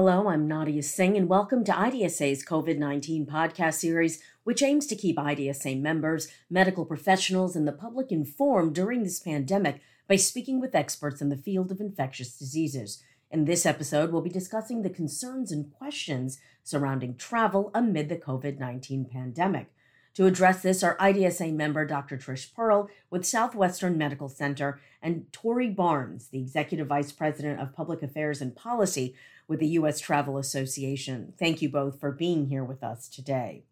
Hello, I'm Nadia Singh, and welcome to IDSA's COVID 19 podcast series, which aims to keep IDSA members, medical professionals, and the public informed during this pandemic by speaking with experts in the field of infectious diseases. In this episode, we'll be discussing the concerns and questions surrounding travel amid the COVID 19 pandemic. To address this are IDSA member Dr. Trish Perl with Southwestern Medical Center and Tori Barnes, the Executive Vice President of Public Affairs and Policy with the U.S. Travel Association. Thank you both for being here with us today.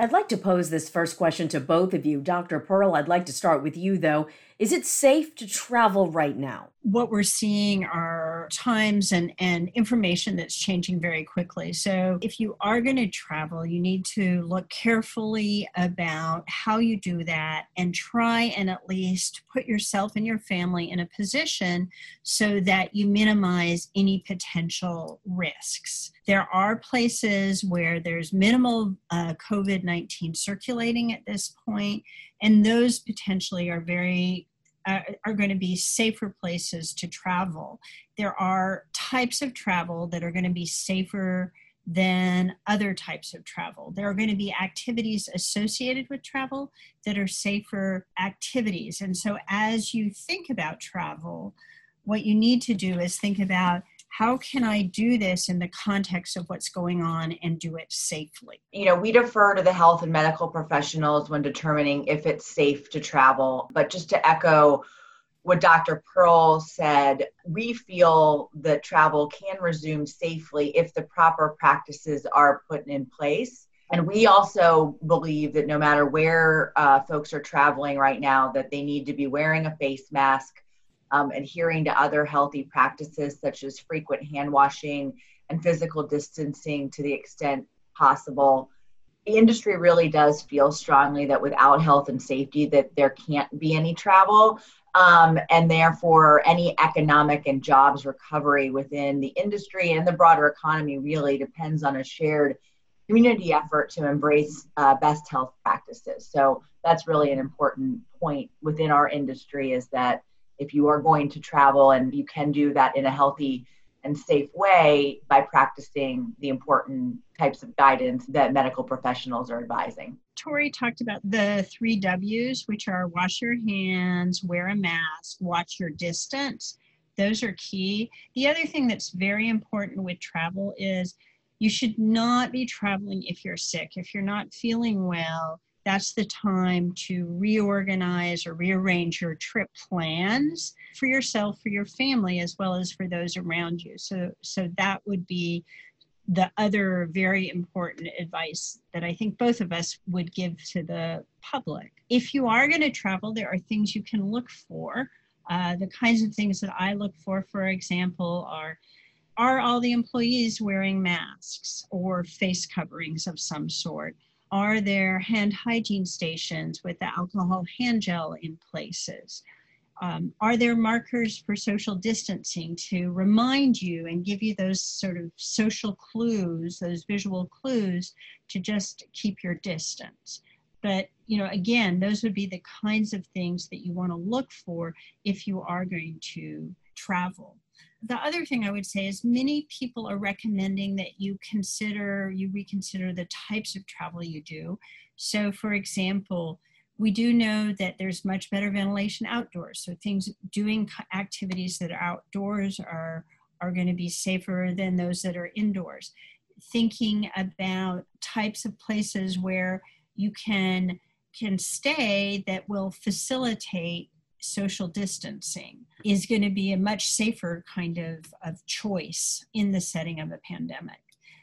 I'd like to pose this first question to both of you. Dr. Perl, I'd like to start with you, though. Is it safe to travel right now? What we're seeing are times and, and information that's changing very quickly. So, if you are going to travel, you need to look carefully about how you do that and try and at least put yourself and your family in a position so that you minimize any potential risks. There are places where there's minimal uh, COVID 19 circulating at this point and those potentially are very uh, are going to be safer places to travel. There are types of travel that are going to be safer than other types of travel. There are going to be activities associated with travel that are safer activities. And so, as you think about travel, what you need to do is think about how can I do this in the context of what's going on and do it safely? You know, we defer to the health and medical professionals when determining if it's safe to travel. But just to echo what Dr. Perl said, we feel that travel can resume safely if the proper practices are put in place. And we also believe that no matter where uh, folks are traveling right now, that they need to be wearing a face mask um, adhering to other healthy practices such as frequent hand washing and physical distancing to the extent possible the industry really does feel strongly that without health and safety that there can't be any travel um, and therefore any economic and jobs recovery within the industry and the broader economy really depends on a shared community effort to embrace uh, best health practices. So that's really an important point within our industry is that if you are going to travel and you can do that in a healthy and safe way by practicing the important types of guidance that medical professionals are advising. Tori talked about the three W's, which are wash your hands, wear a mask, watch your distance. Those are key. The other thing that's very important with travel is you should not be traveling if you're sick. If you're not feeling well, that's the time to reorganize or rearrange your trip plans for yourself, for your family, as well as for those around you. So, so that would be the other very important advice that I think both of us would give to the public. If you are going to travel, there are things you can look for. Uh, the kinds of things that I look for, for example, are are all the employees wearing masks or face coverings of some sort? Are there hand hygiene stations with the alcohol hand gel in places? Um, are there markers for social distancing to remind you and give you those sort of social clues, those visual clues to just keep your distance? But, you know, again, those would be the kinds of things that you want to look for if you are going to travel the other thing I would say is many people are recommending that you consider, you reconsider the types of travel you do. So, for example, we do know that there's much better ventilation outdoors. So, things doing activities that are outdoors are, are going to be safer than those that are indoors. Thinking about types of places where you can can stay that will facilitate social distancing is going to be a much safer kind of, of choice in the setting of a pandemic.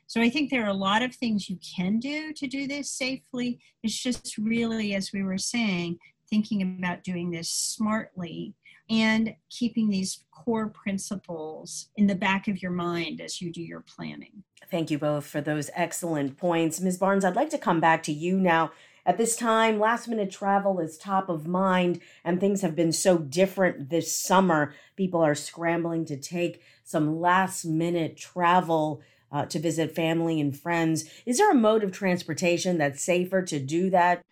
So I think there are a lot of things you can do to do this safely. It's just really, as we were saying, thinking about doing this smartly and keeping these core principles in the back of your mind as you do your planning. Thank you both for those excellent points. Ms. Barnes, I'd like to come back to you now at this time, last minute travel is top of mind, and things have been so different this summer. People are scrambling to take some last minute travel uh, to visit family and friends. Is there a mode of transportation that's safer to do that?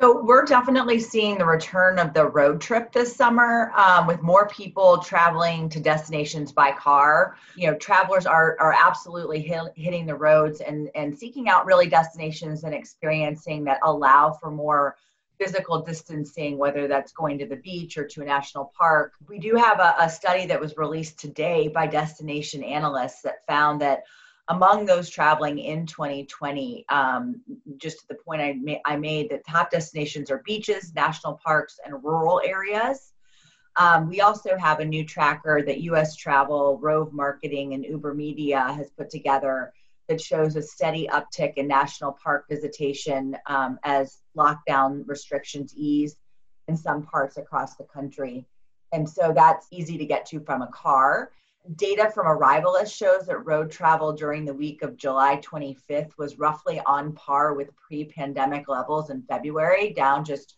So we're definitely seeing the return of the road trip this summer, um, with more people traveling to destinations by car. You know, travelers are are absolutely hit, hitting the roads and and seeking out really destinations and experiencing that allow for more physical distancing, whether that's going to the beach or to a national park. We do have a, a study that was released today by destination analysts that found that among those traveling in 2020, um, just to the point I, ma- I made, that top destinations are beaches, national parks, and rural areas. Um, we also have a new tracker that US Travel, Rove Marketing, and Uber Media has put together that shows a steady uptick in national park visitation um, as lockdown restrictions ease in some parts across the country. And so that's easy to get to from a car. Data from Arrivalist shows that road travel during the week of July 25th was roughly on par with pre pandemic levels in February, down just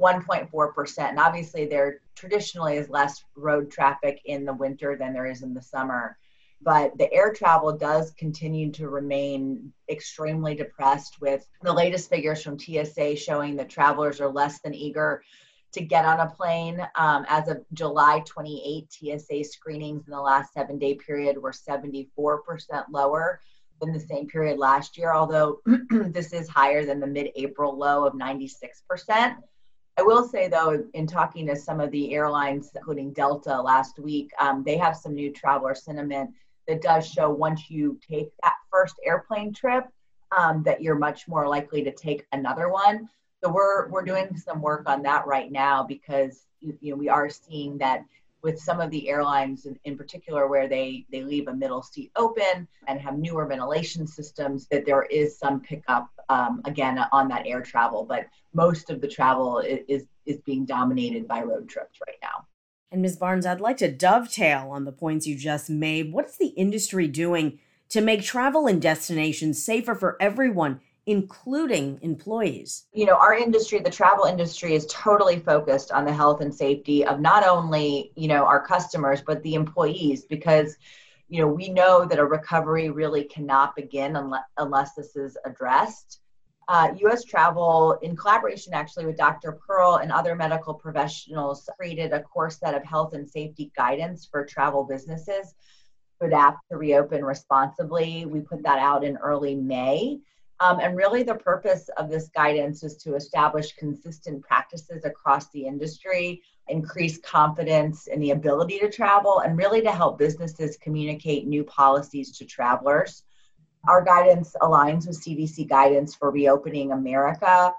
1.4%. And obviously, there traditionally is less road traffic in the winter than there is in the summer. But the air travel does continue to remain extremely depressed, with the latest figures from TSA showing that travelers are less than eager to get on a plane. Um, as of July 28, TSA screenings in the last seven day period were 74% lower than the same period last year, although this is higher than the mid April low of 96%. I will say, though, in talking to some of the airlines, including Delta last week, um, they have some new traveler sentiment that does show once you take that first airplane trip, um, that you're much more likely to take another one. So we're we're doing some work on that right now because you, know we are seeing that with some of the airlines in, in particular where they they leave a middle seat open and have newer ventilation systems that there is some pickup um, again on that air travel. But most of the travel is, is is being dominated by road trips right now. And ms. Barnes i'd like to dovetail on the points you just made. What is the industry doing to make travel and destinations safer for everyone including employees. You know, our industry, the travel industry, is totally focused on the health and safety of not only, you know, our customers, but the employees, because, you know, we know that a recovery really cannot begin unless, unless this is addressed. Uh, US Travel, in collaboration actually with Dr. Perl and other medical professionals, created a core set of health and safety guidance for travel businesses to adapt to reopen responsibly. We put that out in early May. Um, and really, the purpose of this guidance is to establish consistent practices across the industry, increase confidence in the ability to travel, and really to help businesses communicate new policies to travelers. Our guidance aligns with CDC guidance for reopening America.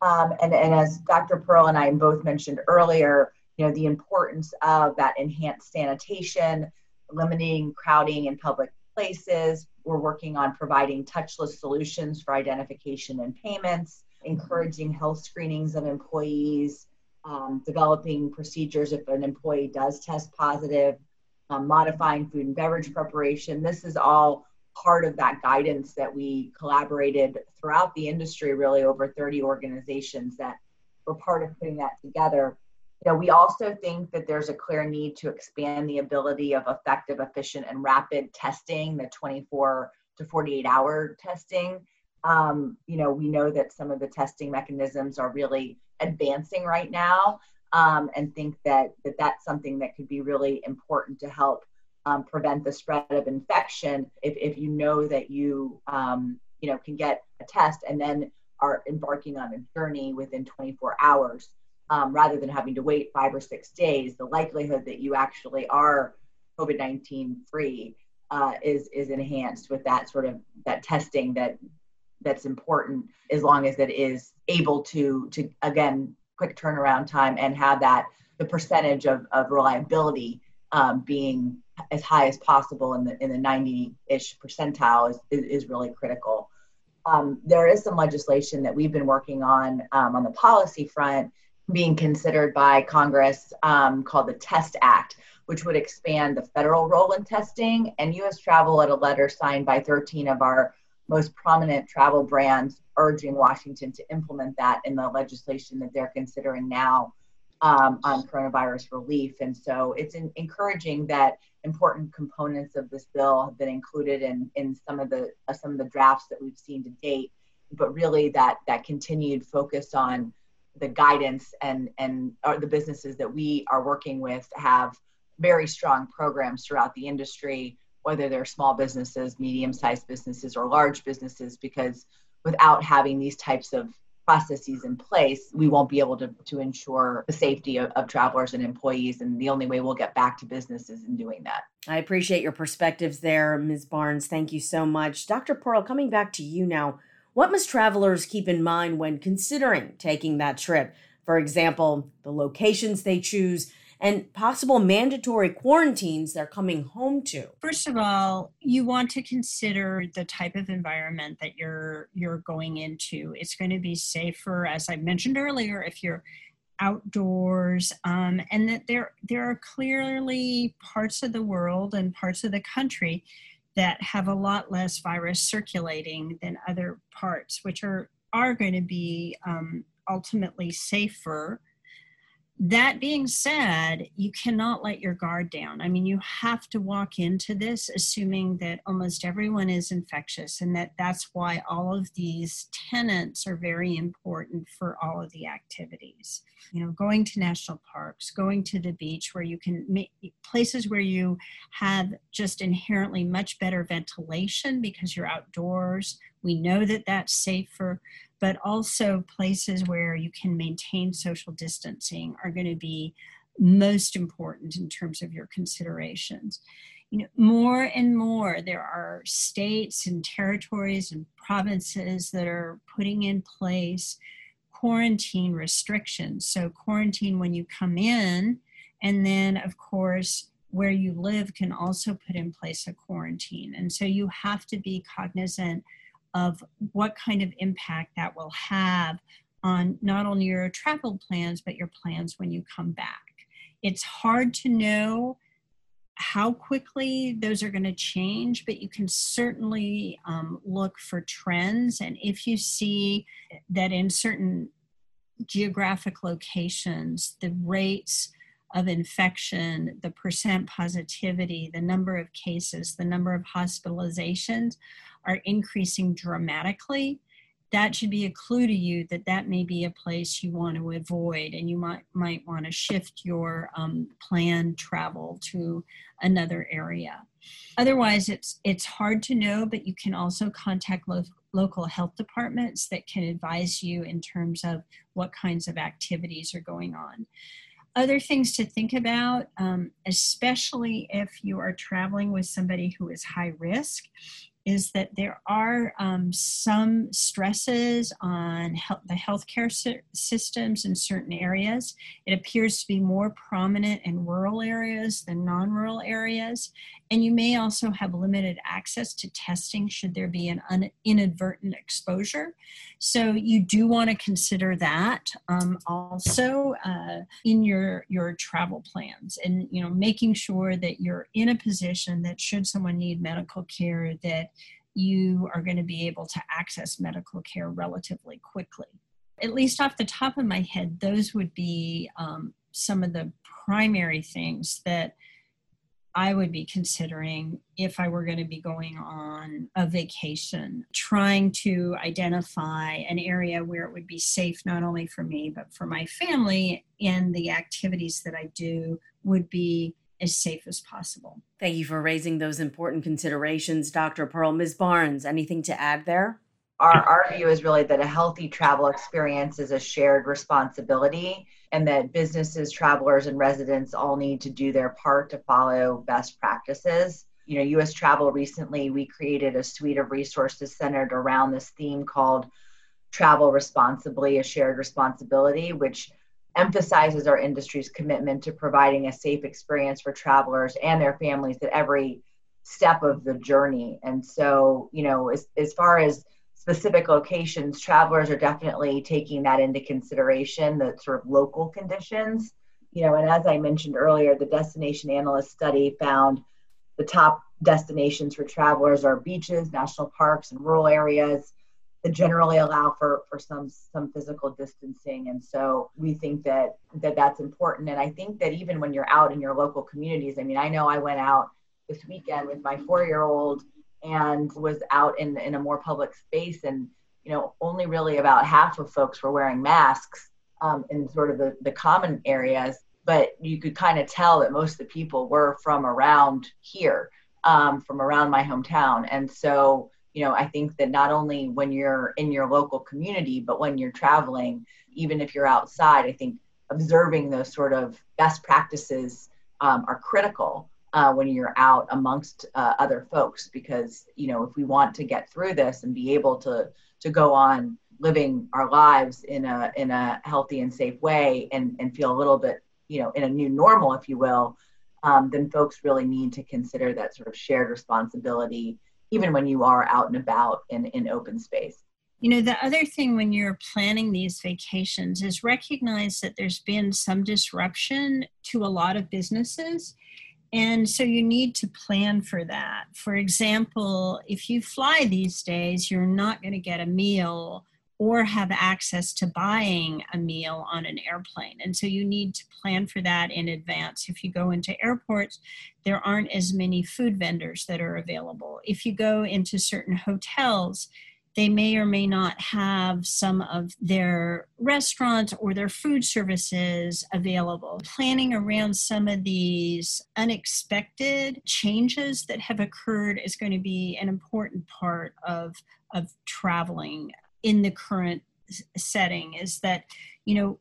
Um, and, and as Dr. Perl and I both mentioned earlier, you know, the importance of that enhanced sanitation, limiting crowding in public We're working on providing touchless solutions for identification and payments, encouraging health screenings of employees, um, developing procedures if an employee does test positive, um, modifying food and beverage preparation. This is all part of that guidance that we collaborated throughout the industry, really over 30 organizations that were part of putting that together you know, we also think that there's a clear need to expand the ability of effective, efficient, and rapid testing, the 24 to 48 hour testing. Um, you know, we know that some of the testing mechanisms are really advancing right now, um, and think that, that that's something that could be really important to help um, prevent the spread of infection. If, if you know that you, um, you know, can get a test and then are embarking on a journey within 24 hours um, rather than having to wait five or six days, the likelihood that you actually are COVID 19 free uh, is, is enhanced with that sort of that testing that that's important as long as it is able to to again quick turnaround time and have that the percentage of, of reliability um, being as high as possible in the in the 90-ish percentile is, is, is really critical. Um, there is some legislation that we've been working on um, on the policy front being considered by Congress um, called the Test Act, which would expand the federal role in testing. And US Travel, at a letter signed by 13 of our most prominent travel brands, urging Washington to implement that in the legislation that they're considering now um, on coronavirus relief. And so it's in, encouraging that important components of this bill have been included in, in some of the uh, some of the drafts that we've seen to date. But really, that that continued focus on the guidance and and the businesses that we are working with have very strong programs throughout the industry whether they're small businesses medium-sized businesses or large businesses because without having these types of processes in place, we won't be able to, to ensure the safety of, of, travelers and employees. And the only way we'll get back to business is in doing that. I appreciate your perspectives there, Ms. Barnes. Thank you so much. Dr. Perl, coming back to you now, what must travelers keep in mind when considering taking that trip? For example, the locations they choose, and possible mandatory quarantines they're coming home to? First of all, you want to consider the type of environment that you're you're going into. It's going to be safer, as I mentioned earlier, if you're outdoors, um, and that there there are clearly parts of the world and parts of the country that have a lot less virus circulating than other parts, which are are going to be um, ultimately safer that being said, you cannot let your guard down. I mean, you have to walk into this assuming that almost everyone is infectious and that that's why all of these tenants are very important for all of the activities. You know, going to national parks, going to the beach where you can make places where you have just inherently much better ventilation because you're outdoors. We know that that's safer but also places where you can maintain social distancing are going to be most important in terms of your considerations. You know, more and more there are states and territories and provinces that are putting in place quarantine restrictions. So, quarantine when you come in, and then, of course, where you live can also put in place a quarantine. And so, you have to be cognizant of what kind of impact that will have on not only your travel plans, but your plans when you come back. It's hard to know how quickly those are going to change, but you can certainly um, look for trends. And if you see that in certain geographic locations, the rates of infection, the percent positivity, the number of cases, the number of hospitalizations are increasing dramatically, that should be a clue to you that that may be a place you want to avoid and you might might want to shift your um, planned travel to another area. Otherwise it's it's hard to know but you can also contact lo- local health departments that can advise you in terms of what kinds of activities are going on. Other things to think about, um, especially if you are traveling with somebody who is high risk, is that there are um, some stresses on health, the healthcare sy- systems in certain areas. It appears to be more prominent in rural areas than non rural areas. And you may also have limited access to testing should there be an un- inadvertent exposure. So you do want to consider that um, also uh, in your, your travel plans and, you know, making sure that you're in a position that should someone need medical care that you are going to be able to access medical care relatively quickly. At least off the top of my head, those would be um, some of the primary things that I would be considering if I were going to be going on a vacation, trying to identify an area where it would be safe not only for me, but for my family, and the activities that I do would be as safe as possible. Thank you for raising those important considerations, Dr. Perl. Ms. Barnes, anything to add there? Our, our view is really that a healthy travel experience is a shared responsibility and that businesses, travelers, and residents all need to do their part to follow best practices. You know, US Travel recently, we created a suite of resources centered around this theme called Travel Responsibly, a Shared Responsibility, which emphasizes our industry's commitment to providing a safe experience for travelers and their families at every step of the journey. And so, you know, as, as far as specific locations, travelers are definitely taking that into consideration, the sort of local conditions. You know, and as I mentioned earlier, the destination analyst study found the top destinations for travelers are beaches, national parks, and rural areas that generally allow for for some some physical distancing. And so we think that that that's important. And i think that even when you're out in your local communities i mean i know i went out this weekend with my four year old and was out in in a more public space. And you know only really about half of folks were wearing masks um, in sort of the, the common areas, but you could kind of tell that most of the people were from around here, um, from around my hometown. And so, you know, I think that not only when you're in your local community, but when you're traveling, even if you're outside, I think observing those sort of best practices um, are critical uh, when you're out amongst uh, other folks. Because you know if we want to get through this and be able to to go on living our lives in a in a healthy and safe way and and feel a little bit you know in a new normal if you will um, then folks really need to consider that sort of shared responsibility even when you are out and about in in open space you know, the other thing when you're planning these vacations is recognize that there's been some disruption to a lot of businesses. And so you need to plan for that. For example, if you fly these days, you're not going to get a meal or have access to buying a meal on an airplane. And so you need to plan for that in advance. If you go into airports, there aren't as many food vendors that are available. If you go into certain hotels, they may or may not have some of their restaurants or their food services available. Planning around some of these unexpected changes that have occurred is going to be an important part of, of traveling in the current setting is that, you know,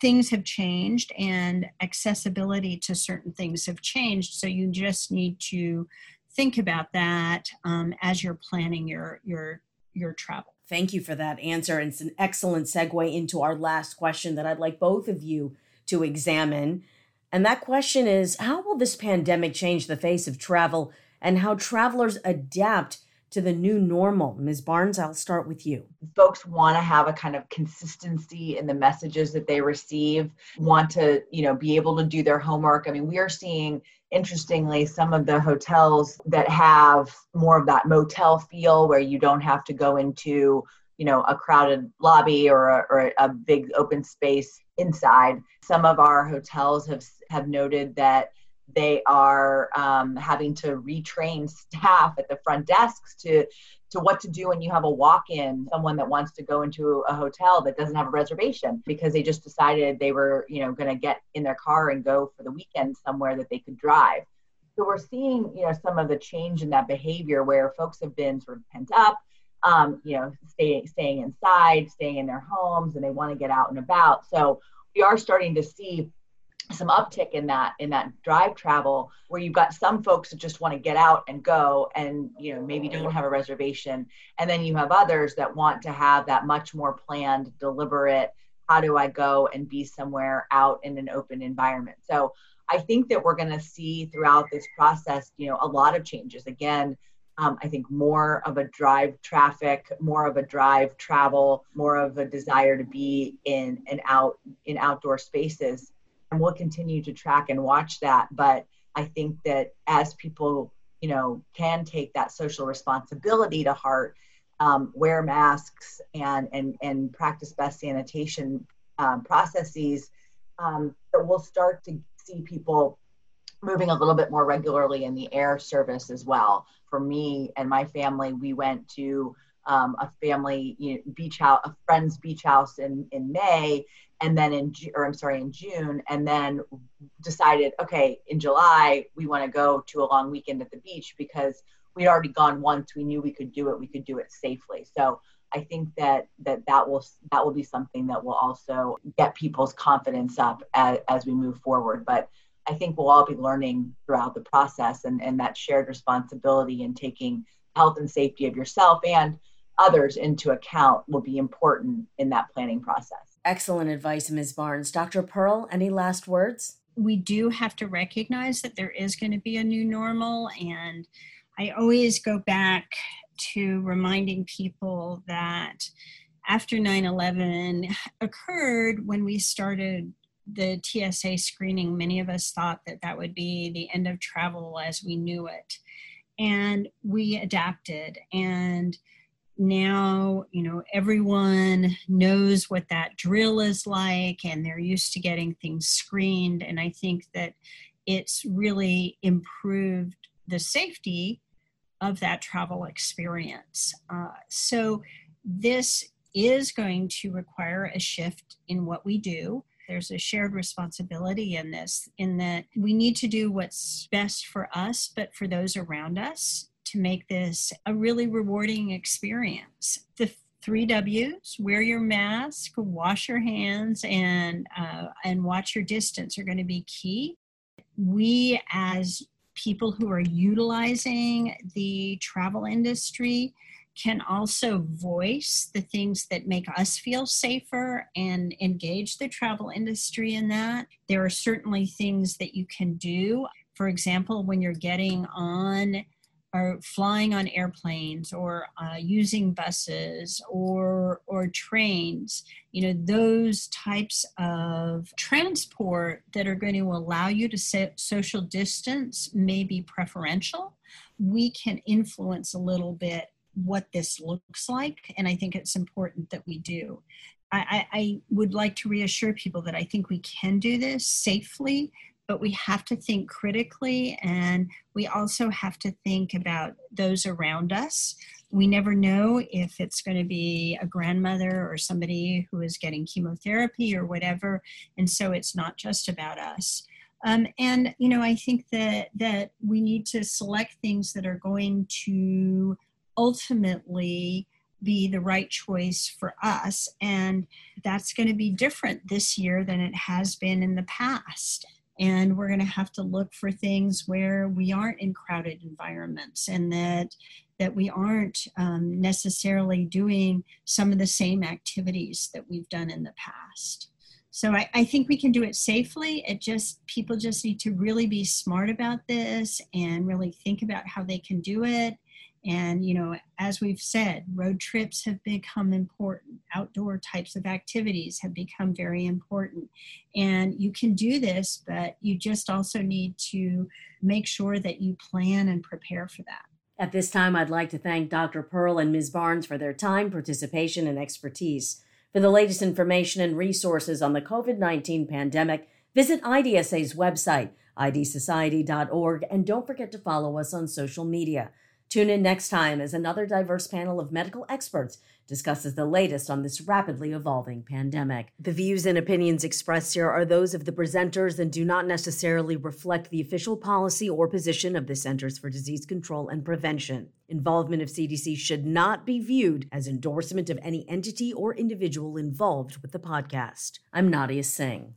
things have changed and accessibility to certain things have changed. So you just need to think about that um, as you're planning your your your travel. Thank you for that answer. And it's an excellent segue into our last question that I'd like both of you to examine. And that question is How will this pandemic change the face of travel and how travelers adapt to the new normal? Ms. Barnes, I'll start with you. Folks want to have a kind of consistency in the messages that they receive, want to, you know, be able to do their homework. I mean, we are seeing interestingly some of the hotels that have more of that motel feel where you don't have to go into you know a crowded lobby or a, or a big open space inside some of our hotels have have noted that they are um, having to retrain staff at the front desks to to what to do when you have a walk-in someone that wants to go into a hotel that doesn't have a reservation because they just decided they were you know going to get in their car and go for the weekend somewhere that they could drive. So we're seeing you know some of the change in that behavior where folks have been sort of pent up um, you know staying staying inside staying in their homes and they want to get out and about. So we are starting to see some uptick in that in that drive travel where you've got some folks that just want to get out and go and you know maybe don't have a reservation. And then you have others that want to have that much more planned deliberate how do i go and be somewhere out in an open environment? So i think that we're going to see throughout this process you know a lot of changes. Again um, I think more of a drive traffic, more of a drive travel, more of a desire to be in and out in outdoor spaces and we'll continue to track and watch that. But I think that as people, you know, can take that social responsibility to heart, um, wear masks and and and practice best sanitation um, processes, um, that we'll start to see people moving a little bit more regularly in the air service as well. For me and my family, we went to um, a family you know, beach house, a friend's beach house in in May, and then in or I'm sorry in June, and then decided okay in July we want to go to a long weekend at the beach because we'd already gone once. We knew we could do it. We could do it safely. So I think that that that will that will be something that will also get people's confidence up as, as we move forward. But I think we'll all be learning throughout the process and, and that shared responsibility and taking health and safety of yourself and others into account will be important in that planning process. Excellent advice, Ms. Barnes. Dr. Perl, any last words? We do have to recognize that there is going to be a new normal. And I always go back to reminding people that after 9 11 occurred, when we started the TSA screening, many of us thought that that would be the end of travel as we knew it. And we adapted. And now you know everyone knows what that drill is like and they're used to getting things screened. And i think that it's really improved the safety of that travel experience. Uh, so this is going to require a shift in what we do. There's a shared responsibility in this in that we need to do what's best for us but for those around us to make this a really rewarding experience the three W's: wear your mask, wash your hands, and uh, and watch your distance are going to be key. We, as people who are utilizing the travel industry, can also voice the things that make us feel safer and engage the travel industry in that. There are certainly things that you can do. For example, when you're getting on or flying on airplanes or uh, using buses or or trains you know those types of transport that are going to allow you to social distance may be preferential. We can influence a little bit what this looks like and i think it's important that we do. I, I, would like to reassure people that I think we can do this safely but we have to think critically and we also have to think about those around us. We never know if it's going to be a grandmother or somebody who is getting chemotherapy or whatever. And so it's not just about us. Um, and you know, I think that that we need to select things that are going to ultimately be the right choice for us. And that's going to be different this year than it has been in the past and we're going to have to look for things where we aren't in crowded environments and that that we aren't um, necessarily doing some of the same activities that we've done in the past. So I, I think we can do it safely. It just people just need to really be smart about this and really think about how they can do it and, you know, as we've said, road trips have become important. Outdoor types of activities have become very important. And you can do this, but you just also need to make sure that you plan and prepare for that. At this time, I'd like to thank Dr. Perl and Ms. Barnes for their time, participation, and expertise. For the latest information and resources on the COVID 19 pandemic, visit IDSA's website, idsociety.org, and don't forget to follow us on social media. Tune in next time as another diverse panel of medical experts discusses the latest on this rapidly evolving pandemic. The views and opinions expressed here are those of the presenters and do not necessarily reflect the official policy or position of the Centers for Disease Control and Prevention. Involvement of CDC should not be viewed as endorsement of any entity or individual involved with the podcast. I'm Nadia Singh.